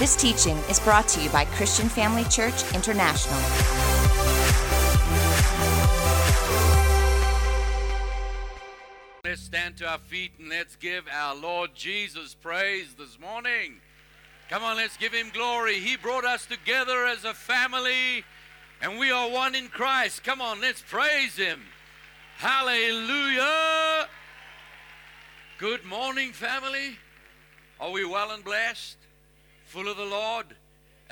This teaching is brought to you by Christian Family Church International. Let's stand to our feet and let's give our Lord Jesus praise this morning. Come on, let's give him glory. He brought us together as a family and we are one in Christ. Come on, let's praise him. Hallelujah. Good morning, family. Are we well and blessed? Full of the Lord?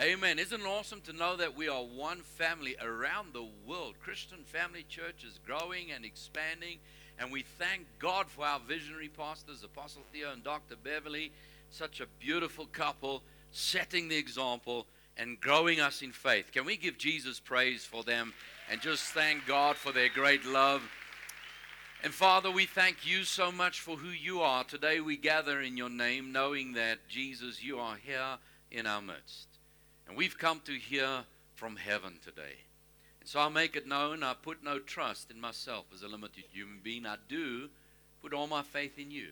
Amen. Isn't it awesome to know that we are one family around the world? Christian Family Church is growing and expanding, and we thank God for our visionary pastors, Apostle Theo and Dr. Beverly, such a beautiful couple, setting the example and growing us in faith. Can we give Jesus praise for them and just thank God for their great love? And Father, we thank you so much for who you are. Today we gather in your name, knowing that Jesus, you are here in our midst. And we've come to hear from heaven today. And so I make it known, I put no trust in myself as a limited human being. I do put all my faith in you,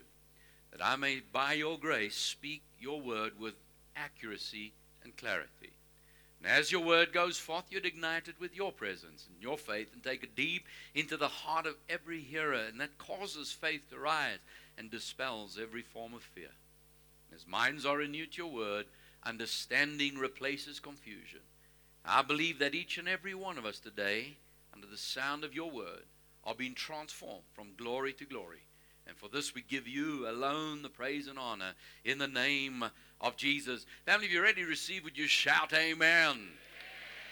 that I may, by your grace, speak your word with accuracy and clarity. As your word goes forth, you'd ignite it with your presence and your faith and take it deep into the heart of every hearer. And that causes faith to rise and dispels every form of fear. As minds are renewed to your word, understanding replaces confusion. I believe that each and every one of us today, under the sound of your word, are being transformed from glory to glory. And for this, we give you alone the praise and honor in the name of Jesus. Family, if you're ready to receive, would you shout amen? amen.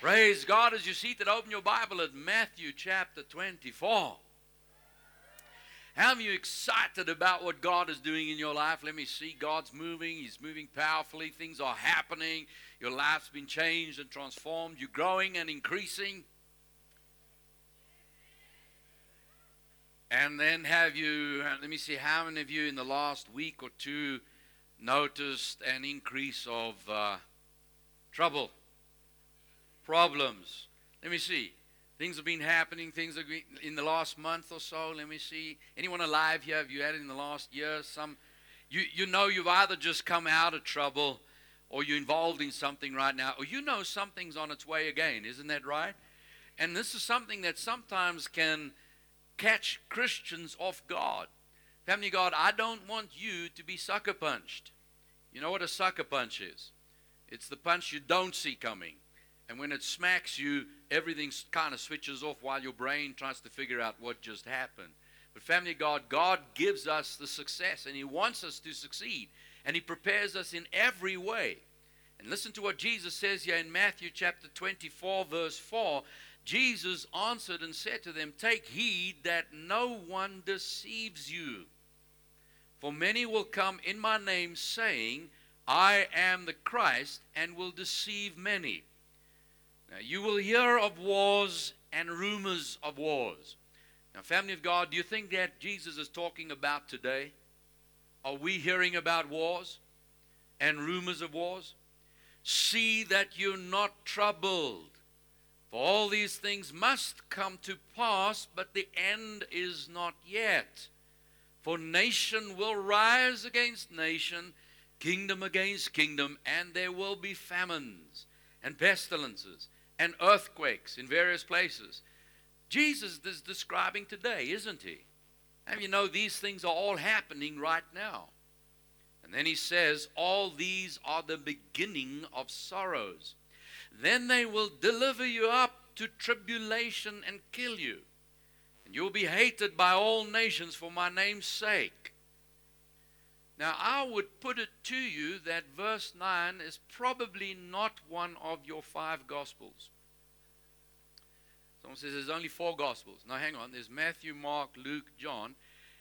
Praise God as you that. Open your Bible at Matthew chapter 24. How are you excited about what God is doing in your life? Let me see. God's moving. He's moving powerfully. Things are happening. Your life's been changed and transformed. You're growing and increasing. And then have you, let me see, how many of you in the last week or two noticed an increase of uh, trouble, problems? Let me see. Things have been happening. Things have been in the last month or so. Let me see. Anyone alive here? Have you had it in the last year? Some, you you know you've either just come out of trouble, or you're involved in something right now, or you know something's on its way again. Isn't that right? And this is something that sometimes can catch Christians off guard. Family God, I don't want you to be sucker punched. You know what a sucker punch is? It's the punch you don't see coming. And when it smacks you, everything kind of switches off while your brain tries to figure out what just happened. But, family God, God gives us the success and He wants us to succeed. And He prepares us in every way. And listen to what Jesus says here in Matthew chapter 24, verse 4. Jesus answered and said to them, Take heed that no one deceives you. For many will come in my name, saying, I am the Christ, and will deceive many. Now, you will hear of wars and rumors of wars. Now, family of God, do you think that Jesus is talking about today? Are we hearing about wars and rumors of wars? See that you're not troubled. For all these things must come to pass, but the end is not yet. For nation will rise against nation, kingdom against kingdom, and there will be famines and pestilences and earthquakes in various places. Jesus is describing today, isn't he? And you know, these things are all happening right now. And then he says, All these are the beginning of sorrows. Then they will deliver you up to tribulation and kill you. And you'll be hated by all nations for my name's sake. Now, I would put it to you that verse 9 is probably not one of your five Gospels. Someone says there's only four Gospels. Now, hang on. There's Matthew, Mark, Luke, John,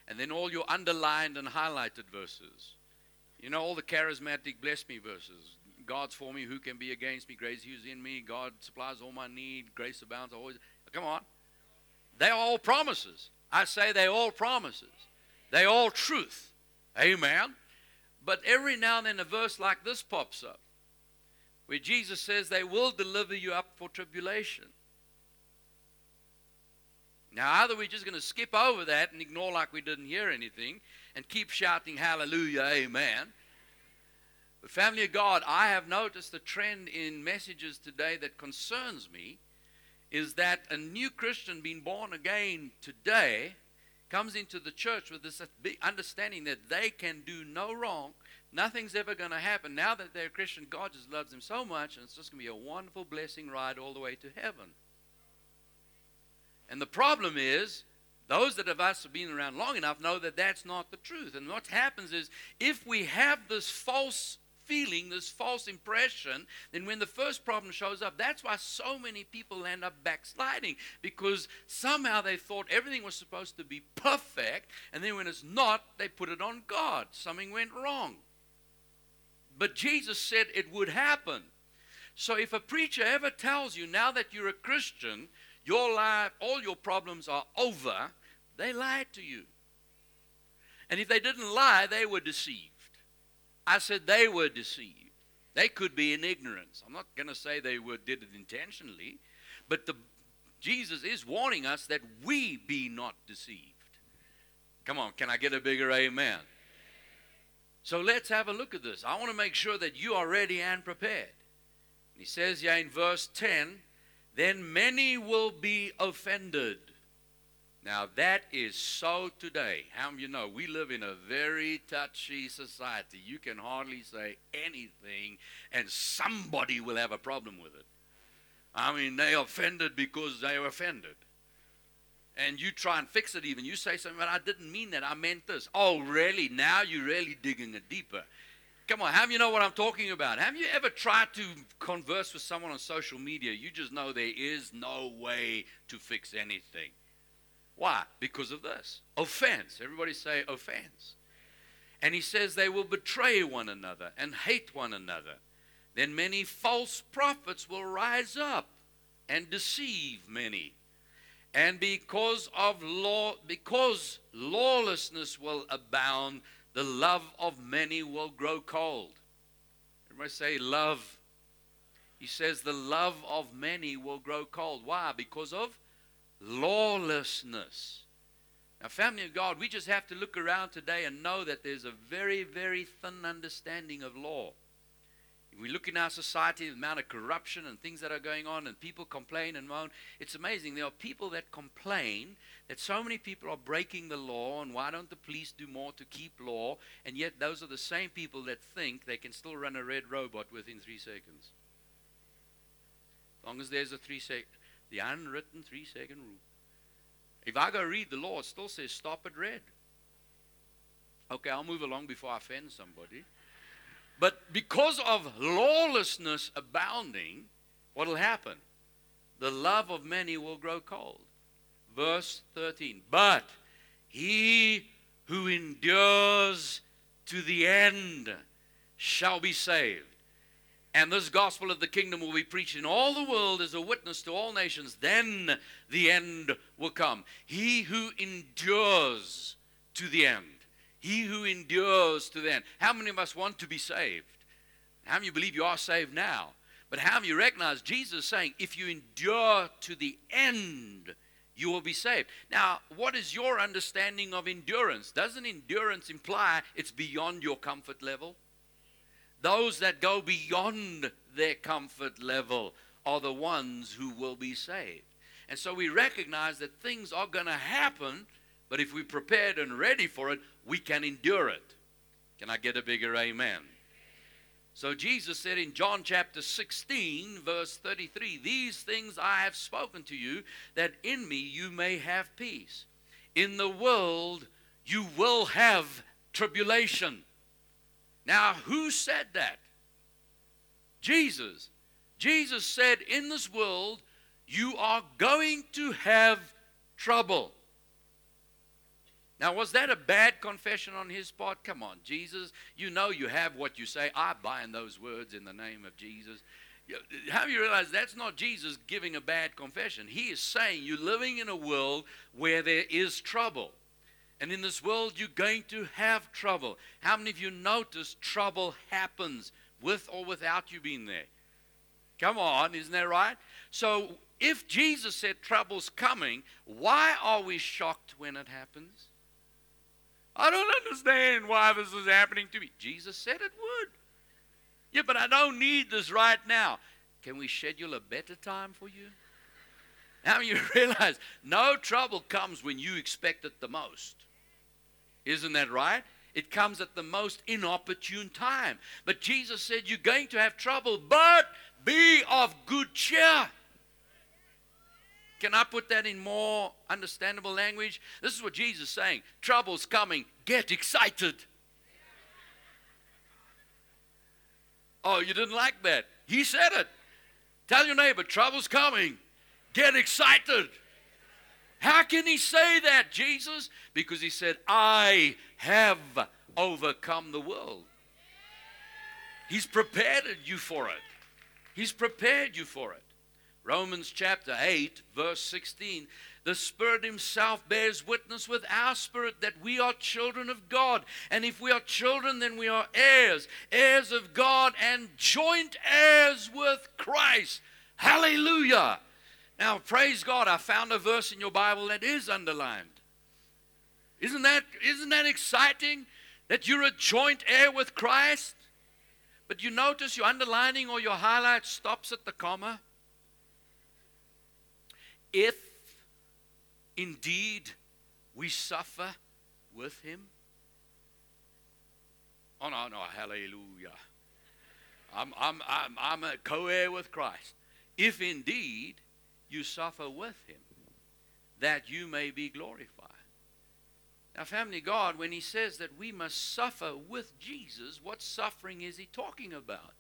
and then all your underlined and highlighted verses. You know, all the charismatic bless me verses. God's for me, who can be against me? Grace is in me. God supplies all my need. Grace abounds always. Come on. They're all promises. I say they're all promises. They're all truth. Amen. But every now and then a verse like this pops up where Jesus says they will deliver you up for tribulation. Now, either we're just going to skip over that and ignore like we didn't hear anything and keep shouting hallelujah, amen. But Family of God, I have noticed a trend in messages today that concerns me is that a new Christian being born again today comes into the church with this understanding that they can do no wrong. Nothing's ever going to happen. Now that they're a Christian, God just loves them so much, and it's just going to be a wonderful blessing ride all the way to heaven. And the problem is, those that of us have been around long enough know that that's not the truth. And what happens is, if we have this false feeling, this false impression, then when the first problem shows up, that's why so many people end up backsliding because somehow they thought everything was supposed to be perfect, and then when it's not, they put it on God. Something went wrong. But Jesus said it would happen. So if a preacher ever tells you now that you're a Christian, your life, all your problems are over, they lied to you. And if they didn't lie, they were deceived. I said they were deceived. They could be in ignorance. I'm not going to say they were, did it intentionally, but the, Jesus is warning us that we be not deceived. Come on, can I get a bigger amen? So let's have a look at this. I want to make sure that you are ready and prepared. He says here in verse 10 then many will be offended. Now, that is so today. How you know? We live in a very touchy society. You can hardly say anything, and somebody will have a problem with it. I mean, they offended because they are offended. And you try and fix it even. You say something, but I didn't mean that. I meant this. Oh, really? Now you're really digging it deeper. Come on, have you know what I'm talking about? Have you ever tried to converse with someone on social media? You just know there is no way to fix anything. Why? Because of this offense. Everybody say offense. And he says they will betray one another and hate one another. Then many false prophets will rise up and deceive many. And because of law because lawlessness will abound, the love of many will grow cold. Everybody say love. He says the love of many will grow cold. Why? Because of lawlessness. Now, family of God, we just have to look around today and know that there's a very, very thin understanding of law. If we look in our society, the amount of corruption and things that are going on, and people complain and moan, it's amazing. There are people that complain that so many people are breaking the law, and why don't the police do more to keep law? And yet, those are the same people that think they can still run a red robot within three seconds. As long as there's a three second the unwritten three second rule. If I go read the law, it still says stop at red. Okay, I'll move along before I offend somebody. But because of lawlessness abounding, what will happen? The love of many will grow cold. Verse 13. But he who endures to the end shall be saved. And this gospel of the kingdom will be preached in all the world as a witness to all nations. Then the end will come. He who endures to the end. He who endures to the end. How many of us want to be saved? How many believe you are saved now? But how many recognize Jesus saying, if you endure to the end, you will be saved. Now, what is your understanding of endurance? Doesn't endurance imply it's beyond your comfort level? Those that go beyond their comfort level are the ones who will be saved. And so we recognize that things are going to happen, but if we're prepared and ready for it, we can endure it. Can I get a bigger amen? So Jesus said in John chapter 16, verse 33, These things I have spoken to you, that in me you may have peace. In the world you will have tribulation. Now, who said that? Jesus. Jesus said, In this world, you are going to have trouble. Now, was that a bad confession on his part? Come on, Jesus, you know you have what you say. I bind those words in the name of Jesus. How do you realize that's not Jesus giving a bad confession? He is saying you're living in a world where there is trouble. And in this world, you're going to have trouble. How many of you notice trouble happens with or without you being there? Come on, isn't that right? So, if Jesus said trouble's coming, why are we shocked when it happens? I don't understand why this is happening to me. Jesus said it would. Yeah, but I don't need this right now. Can we schedule a better time for you? Now you realize no trouble comes when you expect it the most. Isn't that right? It comes at the most inopportune time. But Jesus said, You're going to have trouble, but be of good cheer. Can I put that in more understandable language? This is what Jesus is saying Trouble's coming. Get excited. Oh, you didn't like that? He said it. Tell your neighbor, trouble's coming. Get excited. How can he say that, Jesus? Because he said, I have overcome the world. He's prepared you for it. He's prepared you for it. Romans chapter 8, verse 16. The Spirit Himself bears witness with our spirit that we are children of God. And if we are children, then we are heirs, heirs of God, and joint heirs with Christ. Hallelujah. Now, praise God, I found a verse in your Bible that is underlined. Isn't that, isn't that exciting? That you're a joint heir with Christ? But you notice your underlining or your highlight stops at the comma if indeed we suffer with him? Oh, no, no, hallelujah. I'm, I'm, I'm, I'm a co heir with Christ. If indeed you suffer with him, that you may be glorified. Now, family, God, when he says that we must suffer with Jesus, what suffering is he talking about?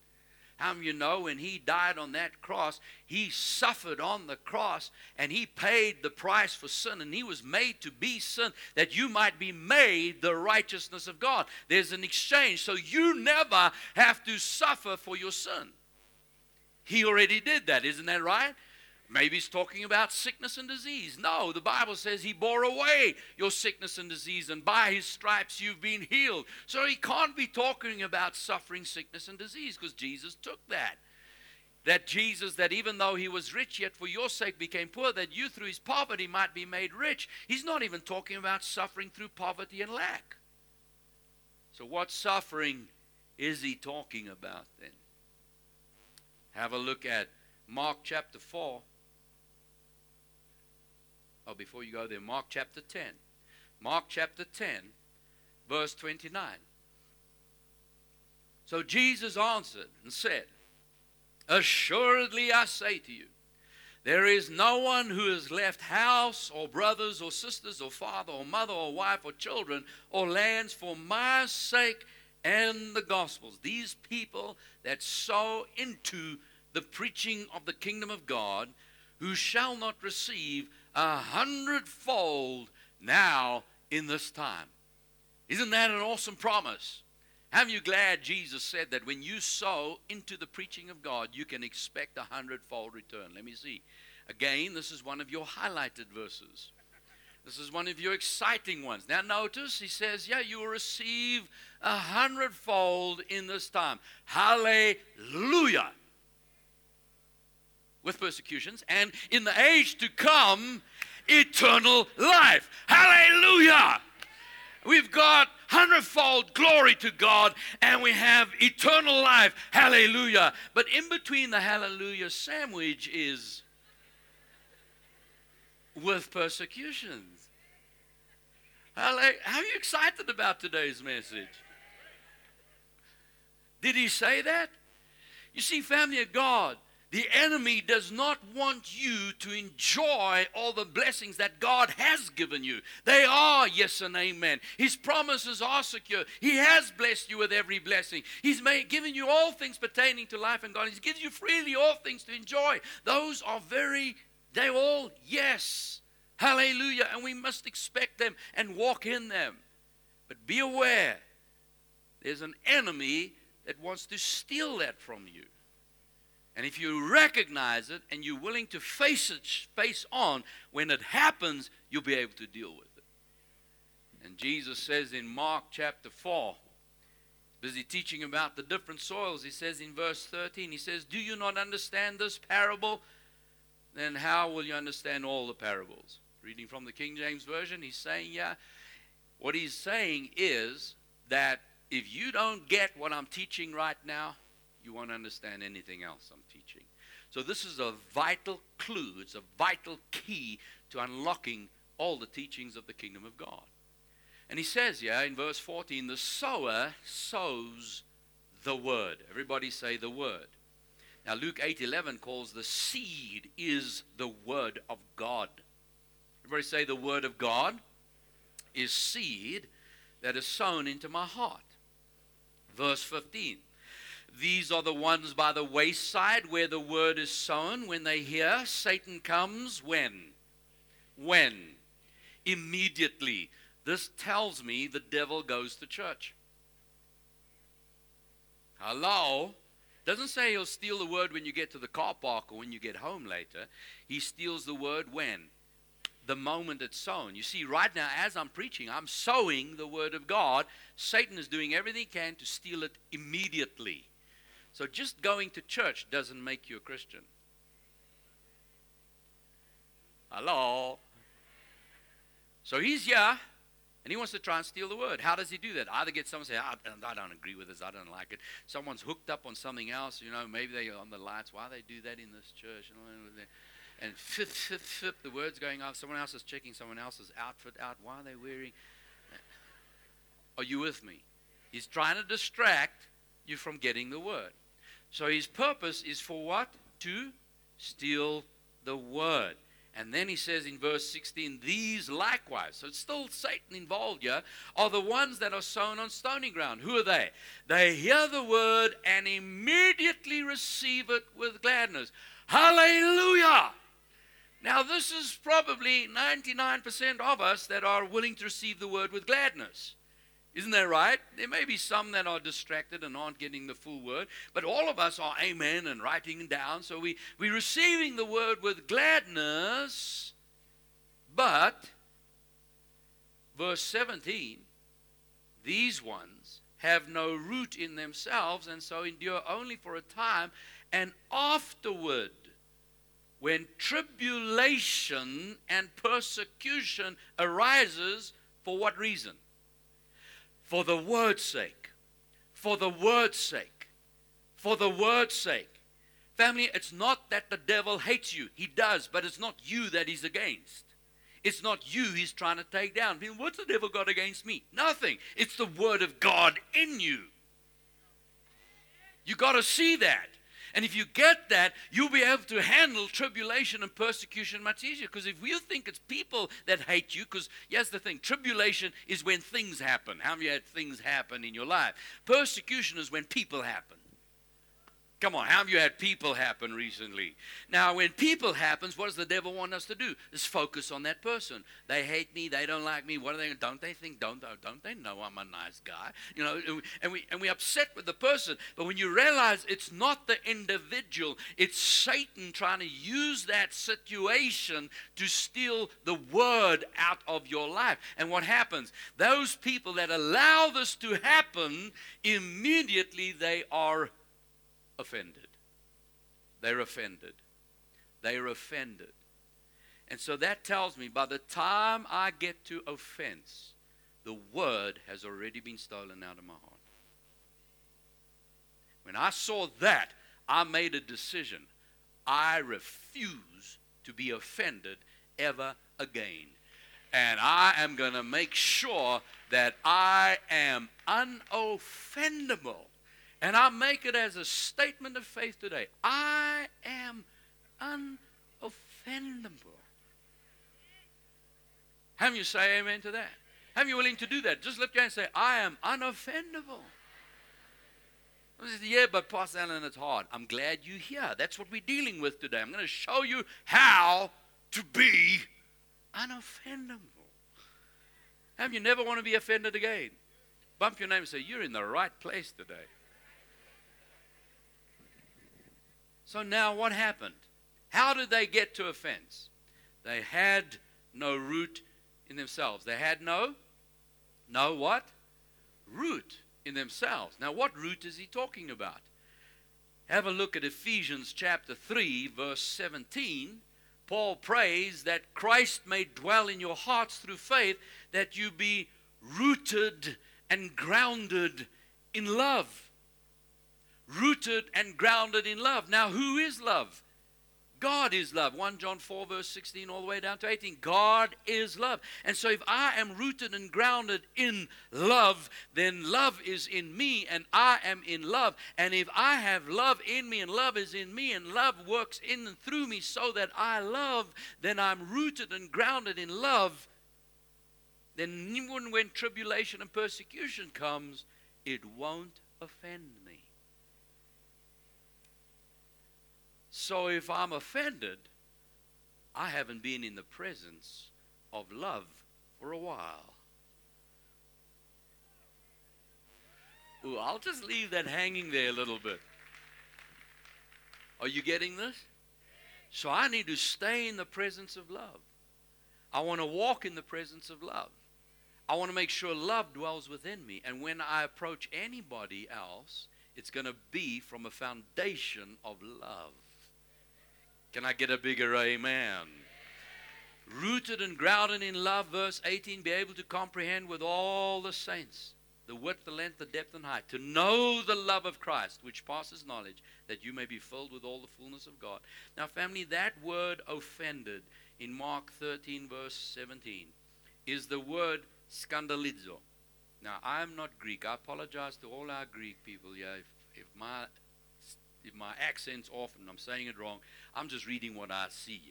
How you know when he died on that cross, he suffered on the cross and he paid the price for sin and he was made to be sin that you might be made the righteousness of God. There's an exchange. So you never have to suffer for your sin. He already did that, isn't that right? Maybe he's talking about sickness and disease. No, the Bible says he bore away your sickness and disease, and by his stripes you've been healed. So he can't be talking about suffering, sickness, and disease because Jesus took that. That Jesus, that even though he was rich, yet for your sake became poor, that you through his poverty might be made rich. He's not even talking about suffering through poverty and lack. So, what suffering is he talking about then? Have a look at Mark chapter 4. Oh, before you go there, Mark chapter 10. Mark chapter 10, verse 29. So Jesus answered and said, Assuredly I say to you, there is no one who has left house or brothers or sisters or father or mother or wife or children or lands for my sake and the gospels. These people that sow into the preaching of the kingdom of God, who shall not receive a hundredfold now in this time. Isn't that an awesome promise? Am you glad Jesus said that when you sow into the preaching of God, you can expect a hundredfold return? Let me see. Again, this is one of your highlighted verses. This is one of your exciting ones. Now, notice he says, Yeah, you will receive a hundredfold in this time. Hallelujah with persecutions, and in the age to come, eternal life. Hallelujah! We've got hundredfold glory to God, and we have eternal life. Hallelujah! But in between the hallelujah sandwich is with persecutions. How are you excited about today's message? Did he say that? You see, family of God, the enemy does not want you to enjoy all the blessings that God has given you. They are yes and amen. His promises are secure. He has blessed you with every blessing. He's made, given you all things pertaining to life and God. He's given you freely all things to enjoy. Those are very, they're all yes. Hallelujah. And we must expect them and walk in them. But be aware, there's an enemy that wants to steal that from you. And if you recognize it and you're willing to face it face on, when it happens, you'll be able to deal with it. And Jesus says in Mark chapter 4, busy teaching about the different soils, he says in verse 13, he says, Do you not understand this parable? Then how will you understand all the parables? Reading from the King James Version, he's saying, Yeah, what he's saying is that if you don't get what I'm teaching right now, you won't understand anything else I'm teaching. So, this is a vital clue, it's a vital key to unlocking all the teachings of the kingdom of God. And he says here in verse 14, the sower sows the word. Everybody say the word. Now Luke 8:11 calls the seed is the word of God. Everybody say the word of God is seed that is sown into my heart. Verse 15. These are the ones by the wayside where the word is sown. When they hear, Satan comes when? When? Immediately. This tells me the devil goes to church. Hello? Doesn't say he'll steal the word when you get to the car park or when you get home later. He steals the word when? The moment it's sown. You see, right now, as I'm preaching, I'm sowing the word of God. Satan is doing everything he can to steal it immediately. So just going to church doesn't make you a Christian. Hello? So he's here. And he wants to try and steal the word. How does he do that? Either get someone to say, I, I don't agree with this, I don't like it. Someone's hooked up on something else, you know, maybe they are on the lights. Why they do that in this church? And flip, flip, flip, the word's going off. Someone else is checking someone else's outfit out. Why are they wearing? Are you with me? He's trying to distract you from getting the word. So his purpose is for what? To steal the word. And then he says in verse 16, these likewise, so it's still Satan involved here, are the ones that are sown on stony ground. Who are they? They hear the word and immediately receive it with gladness. Hallelujah! Now, this is probably 99% of us that are willing to receive the word with gladness. Isn't that right? There may be some that are distracted and aren't getting the full word, but all of us are amen and writing down. So we, we're receiving the word with gladness. But, verse 17, these ones have no root in themselves and so endure only for a time, and afterward, when tribulation and persecution arises, for what reason? For the word's sake. For the word's sake. For the word's sake. Family, it's not that the devil hates you. He does, but it's not you that he's against. It's not you he's trying to take down. What's the devil got against me? Nothing. It's the word of God in you. You got to see that. And if you get that, you'll be able to handle tribulation and persecution much easier. Because if you think it's people that hate you, because here's the thing tribulation is when things happen. How many had things happen in your life? Persecution is when people happen. Come on, how have you had people happen recently? Now, when people happens, what does the devil want us to do? Is focus on that person. They hate me. They don't like me. What are they? Don't they think? Don't uh, don't they know I'm a nice guy? You know, and we and we upset with the person. But when you realize it's not the individual, it's Satan trying to use that situation to steal the word out of your life. And what happens? Those people that allow this to happen, immediately they are offended. They're offended. They're offended. And so that tells me by the time I get to offense, the word has already been stolen out of my heart. When I saw that, I made a decision. I refuse to be offended ever again. And I am going to make sure that I am unoffendable and I make it as a statement of faith today. I am unoffendable. Have you say amen to that? Have you willing to do that? Just lift your hand and say, I am unoffendable. Yeah, but Pastor Allen, it's hard. I'm glad you're here. That's what we're dealing with today. I'm going to show you how to be unoffendable. Have you never want to be offended again? Bump your name and say, You're in the right place today. So now what happened? How did they get to offense? They had no root in themselves. They had no, no what? Root in themselves. Now, what root is he talking about? Have a look at Ephesians chapter 3, verse 17. Paul prays that Christ may dwell in your hearts through faith, that you be rooted and grounded in love rooted and grounded in love. Now, who is love? God is love. 1 John 4, verse 16, all the way down to 18. God is love. And so, if I am rooted and grounded in love, then love is in me and I am in love. And if I have love in me and love is in me and love works in and through me so that I love, then I'm rooted and grounded in love. Then, even when tribulation and persecution comes, it won't offend me. So if I'm offended, I haven't been in the presence of love for a while. Ooh, I'll just leave that hanging there a little bit. Are you getting this? So I need to stay in the presence of love. I want to walk in the presence of love. I want to make sure love dwells within me. And when I approach anybody else, it's going to be from a foundation of love. Can I get a bigger amen? Rooted and grounded in love, verse 18, be able to comprehend with all the saints the width, the length, the depth, and height, to know the love of Christ, which passes knowledge, that you may be filled with all the fullness of God. Now, family, that word offended in Mark 13, verse 17, is the word skandalizo. Now, I'm not Greek. I apologize to all our Greek people. Yeah, if, if my if my accent's off and I'm saying it wrong, I'm just reading what I see.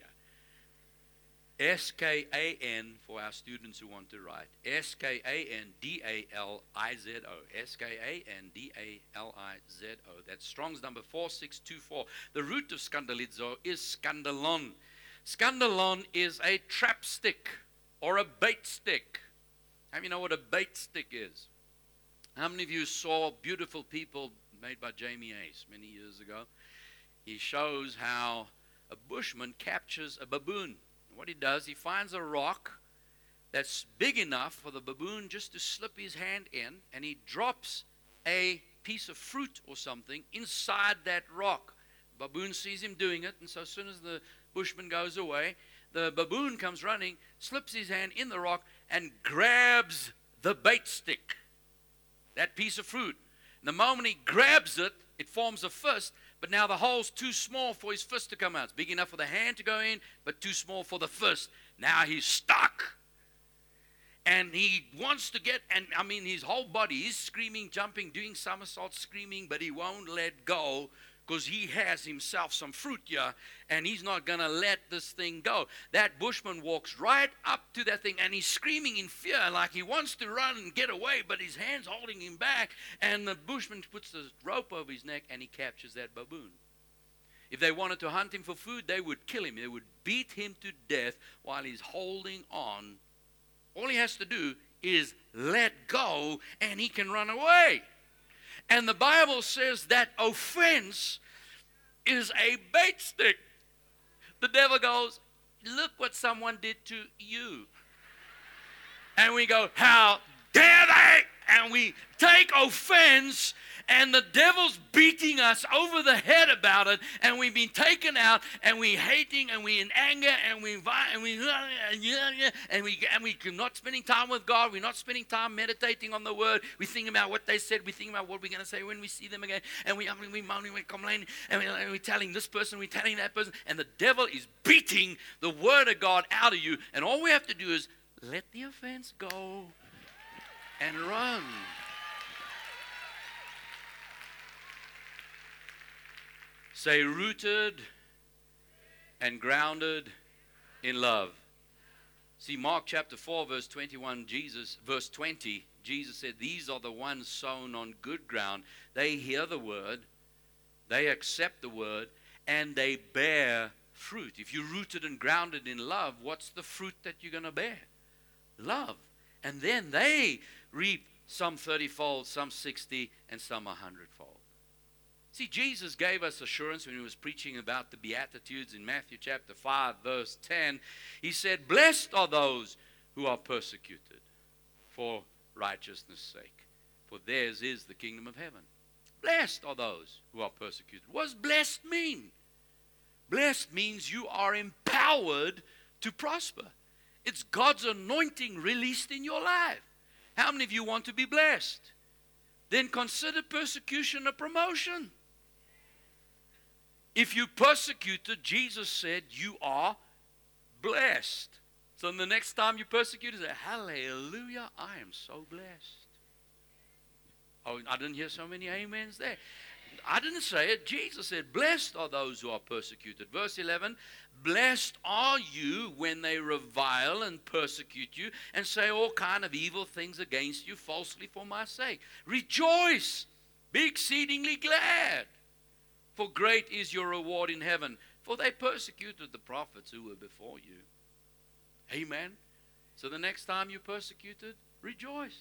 S K A N for our students who want to write. S K A N D A L I Z O. S K A N D A L I Z O. That's Strong's number 4624. The root of skandalizo is skandalon. Skandalon is a trap stick or a bait stick. How many know what a bait stick is? How many of you saw beautiful people made by Jamie Uys many years ago? He shows how a bushman captures a baboon. What he does, he finds a rock that's big enough for the baboon just to slip his hand in, and he drops a piece of fruit or something inside that rock. The baboon sees him doing it, and so as soon as the bushman goes away, the baboon comes running, slips his hand in the rock, and grabs the bait stick, that piece of fruit. The moment he grabs it, it forms a fist, but now the hole's too small for his fist to come out. It's big enough for the hand to go in, but too small for the fist. Now he's stuck. And he wants to get, and I mean, his whole body is screaming, jumping, doing somersaults, screaming, but he won't let go because he has himself some fruit here and he's not going to let this thing go. That bushman walks right up to that thing and he's screaming in fear like he wants to run and get away, but his hand's holding him back. And the bushman puts the rope over his neck and he captures that baboon. If they wanted to hunt him for food, they would kill him. They would beat him to death while he's holding on. All he has to do is let go and he can run away. And the Bible says that offense is a bait stick. The devil goes, Look what someone did to you. And we go, How dare they? And we take offense and the devil's beating us over the head about it, and we've been taken out, and we hating, and we in anger, and we and we and we and we are not spending time with God. We're not spending time meditating on the Word. We think about what they said. We think about what we're going to say when we see them again, and we I mean, we moaning, we complaining, and, we, and we're telling this person, we're telling that person, and the devil is beating the Word of God out of you, and all we have to do is let the offense go and run. Say, rooted and grounded in love. See, Mark chapter 4, verse 21, Jesus, verse 20, Jesus said, These are the ones sown on good ground. They hear the word, they accept the word, and they bear fruit. If you're rooted and grounded in love, what's the fruit that you're going to bear? Love. And then they reap some 30 fold, some 60, and some 100 fold. See, Jesus gave us assurance when he was preaching about the Beatitudes in Matthew chapter 5, verse 10. He said, Blessed are those who are persecuted for righteousness' sake, for theirs is the kingdom of heaven. Blessed are those who are persecuted. What does blessed mean? Blessed means you are empowered to prosper. It's God's anointing released in your life. How many of you want to be blessed? Then consider persecution a promotion. if you persecuted, Jesus said you are blessed. So the next time you persecute, say, Hallelujah, I am so blessed. Oh, I didn't hear so many amens there. I didn't say it. Jesus said, Blessed are those who are persecuted. Verse 11 Blessed are you when they revile and persecute you and say all kind of evil things against you falsely for my sake. Rejoice, be exceedingly glad, for great is your reward in heaven. For they persecuted the prophets who were before you. Amen. So the next time you're persecuted, rejoice.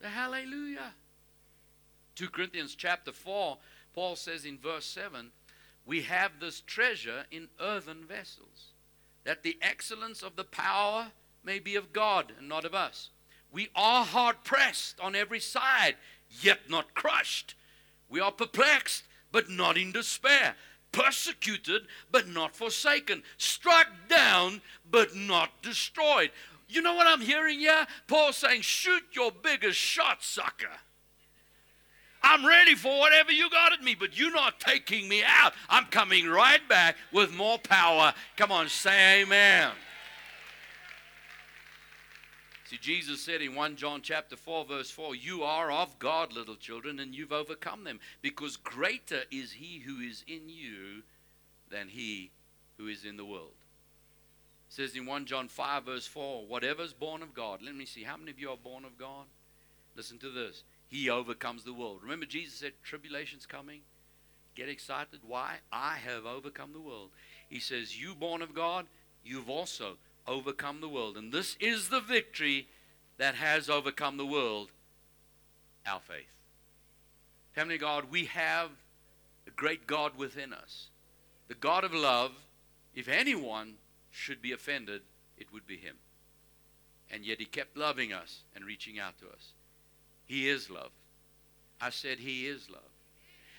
Say hallelujah. 2 Corinthians chapter 4, Paul says in verse 7 we have this treasure in earthen vessels, that the excellence of the power may be of God and not of us. We are hard pressed on every side, yet not crushed. We are perplexed, but not in despair. Persecuted, but not forsaken. Struck down, but not destroyed. You know what I'm hearing here? Paul saying, Shoot your biggest shot, sucker. I'm ready for whatever you got at me, but you're not taking me out. I'm coming right back with more power. Come on, say amen. See, Jesus said in 1 John chapter 4, verse 4, You are of God, little children, and you've overcome them, because greater is he who is in you than he who is in the world. It says in 1 John 5, verse 4, Whatever's born of God. Let me see, how many of you are born of God? Listen to this he overcomes the world. Remember, Jesus said, Tribulation's coming. Get excited. Why? I have overcome the world. He says, You born of God, you've also overcome the world. And this is the victory that has overcome the world our faith. Heavenly God, we have a great God within us. The God of love, if anyone should be offended, it would be Him. And yet He kept loving us and reaching out to us. He is love. I said He is love.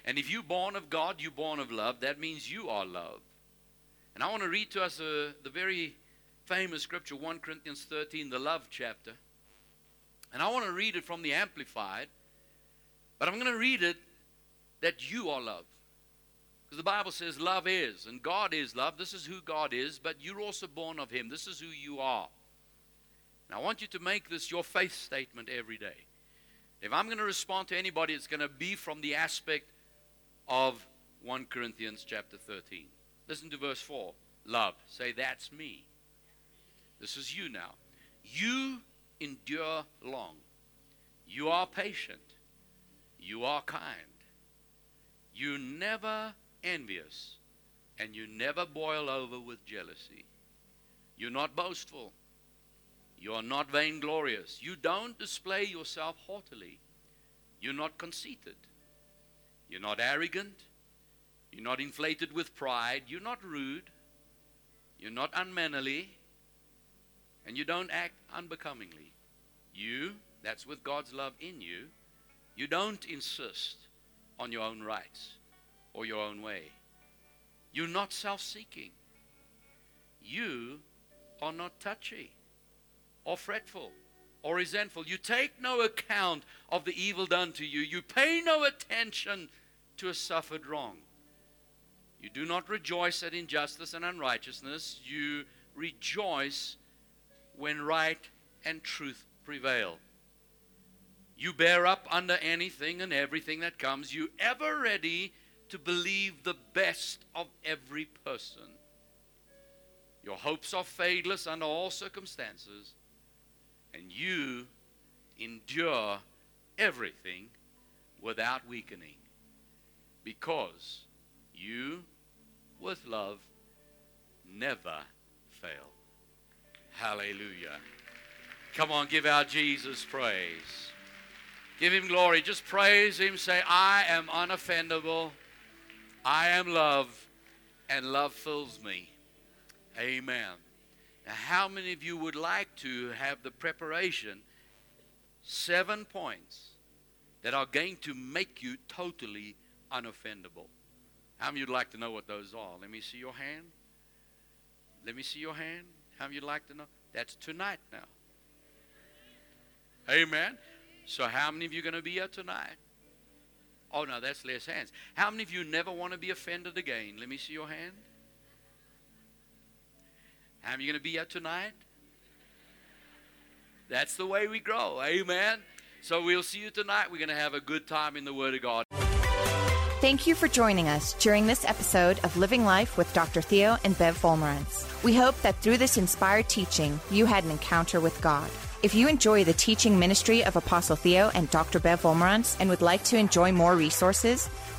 And if you're born of God, you're born of love. That means you are love. And I want to read to us uh, the very famous scripture, 1 Corinthians 13, the love chapter. And I want to read it from the Amplified, but I'm going to read it that you are love. Because the Bible says love is, and God is love. This is who God is, but you're also born of Him. This is who you are. And I want you to make this your faith statement every day. If I'm going to respond to anybody, it's going to be from the aspect of 1 Corinthians chapter 13. Listen to verse 4. Love. Say, that's me. This is you now. You endure long. You are patient. You are kind. You never envious. And you never boil over with jealousy. You're not boastful. You are not vainglorious. You don't display yourself haughtily. You're not conceited. You're not arrogant. You're not inflated with pride. You're not rude. You're not unmannerly. And you don't act unbecomingly. You, that's with God's love in you, you don't insist on your own rights or your own way. You're not self seeking. You are not touchy or fretful or resentful. You take no account of the evil done to you. You pay no attention to a suffered wrong. You do not rejoice at injustice and unrighteousness. You rejoice when right and truth prevail. You bear up under anything and everything that comes. You ever ready to believe the best of every person. Your hopes are fadeless under all circumstances and you endure everything without weakening because you, with love, never fail. Hallelujah. Come on, give our Jesus praise. Give him glory. Just praise him. Say, I am unoffendable. I am love, and love fills me. Amen. Now, how many of you would like to have the preparation? Seven points that are going to make you totally unoffendable. How many of you would like to know what those are? Let me see your hand. Let me see your hand. How many of you would like to know? That's tonight now. Amen. So, how many of you are going to be here tonight? Oh, no, that's less hands. How many of you never want to be offended again? Let me see your hand. How are going to be up tonight? That's the way we grow. Amen. So we'll see you tonight. We're going to have a good time in the Word of God. Thank you for joining us during this episode of Living Life with Dr. Theo and Bev Wolmarans. We hope that through this inspired teaching, you had an encounter with God. If you enjoy the teaching ministry of Apostle Theo and Dr. Bev Wolmarans and would like to enjoy more resources,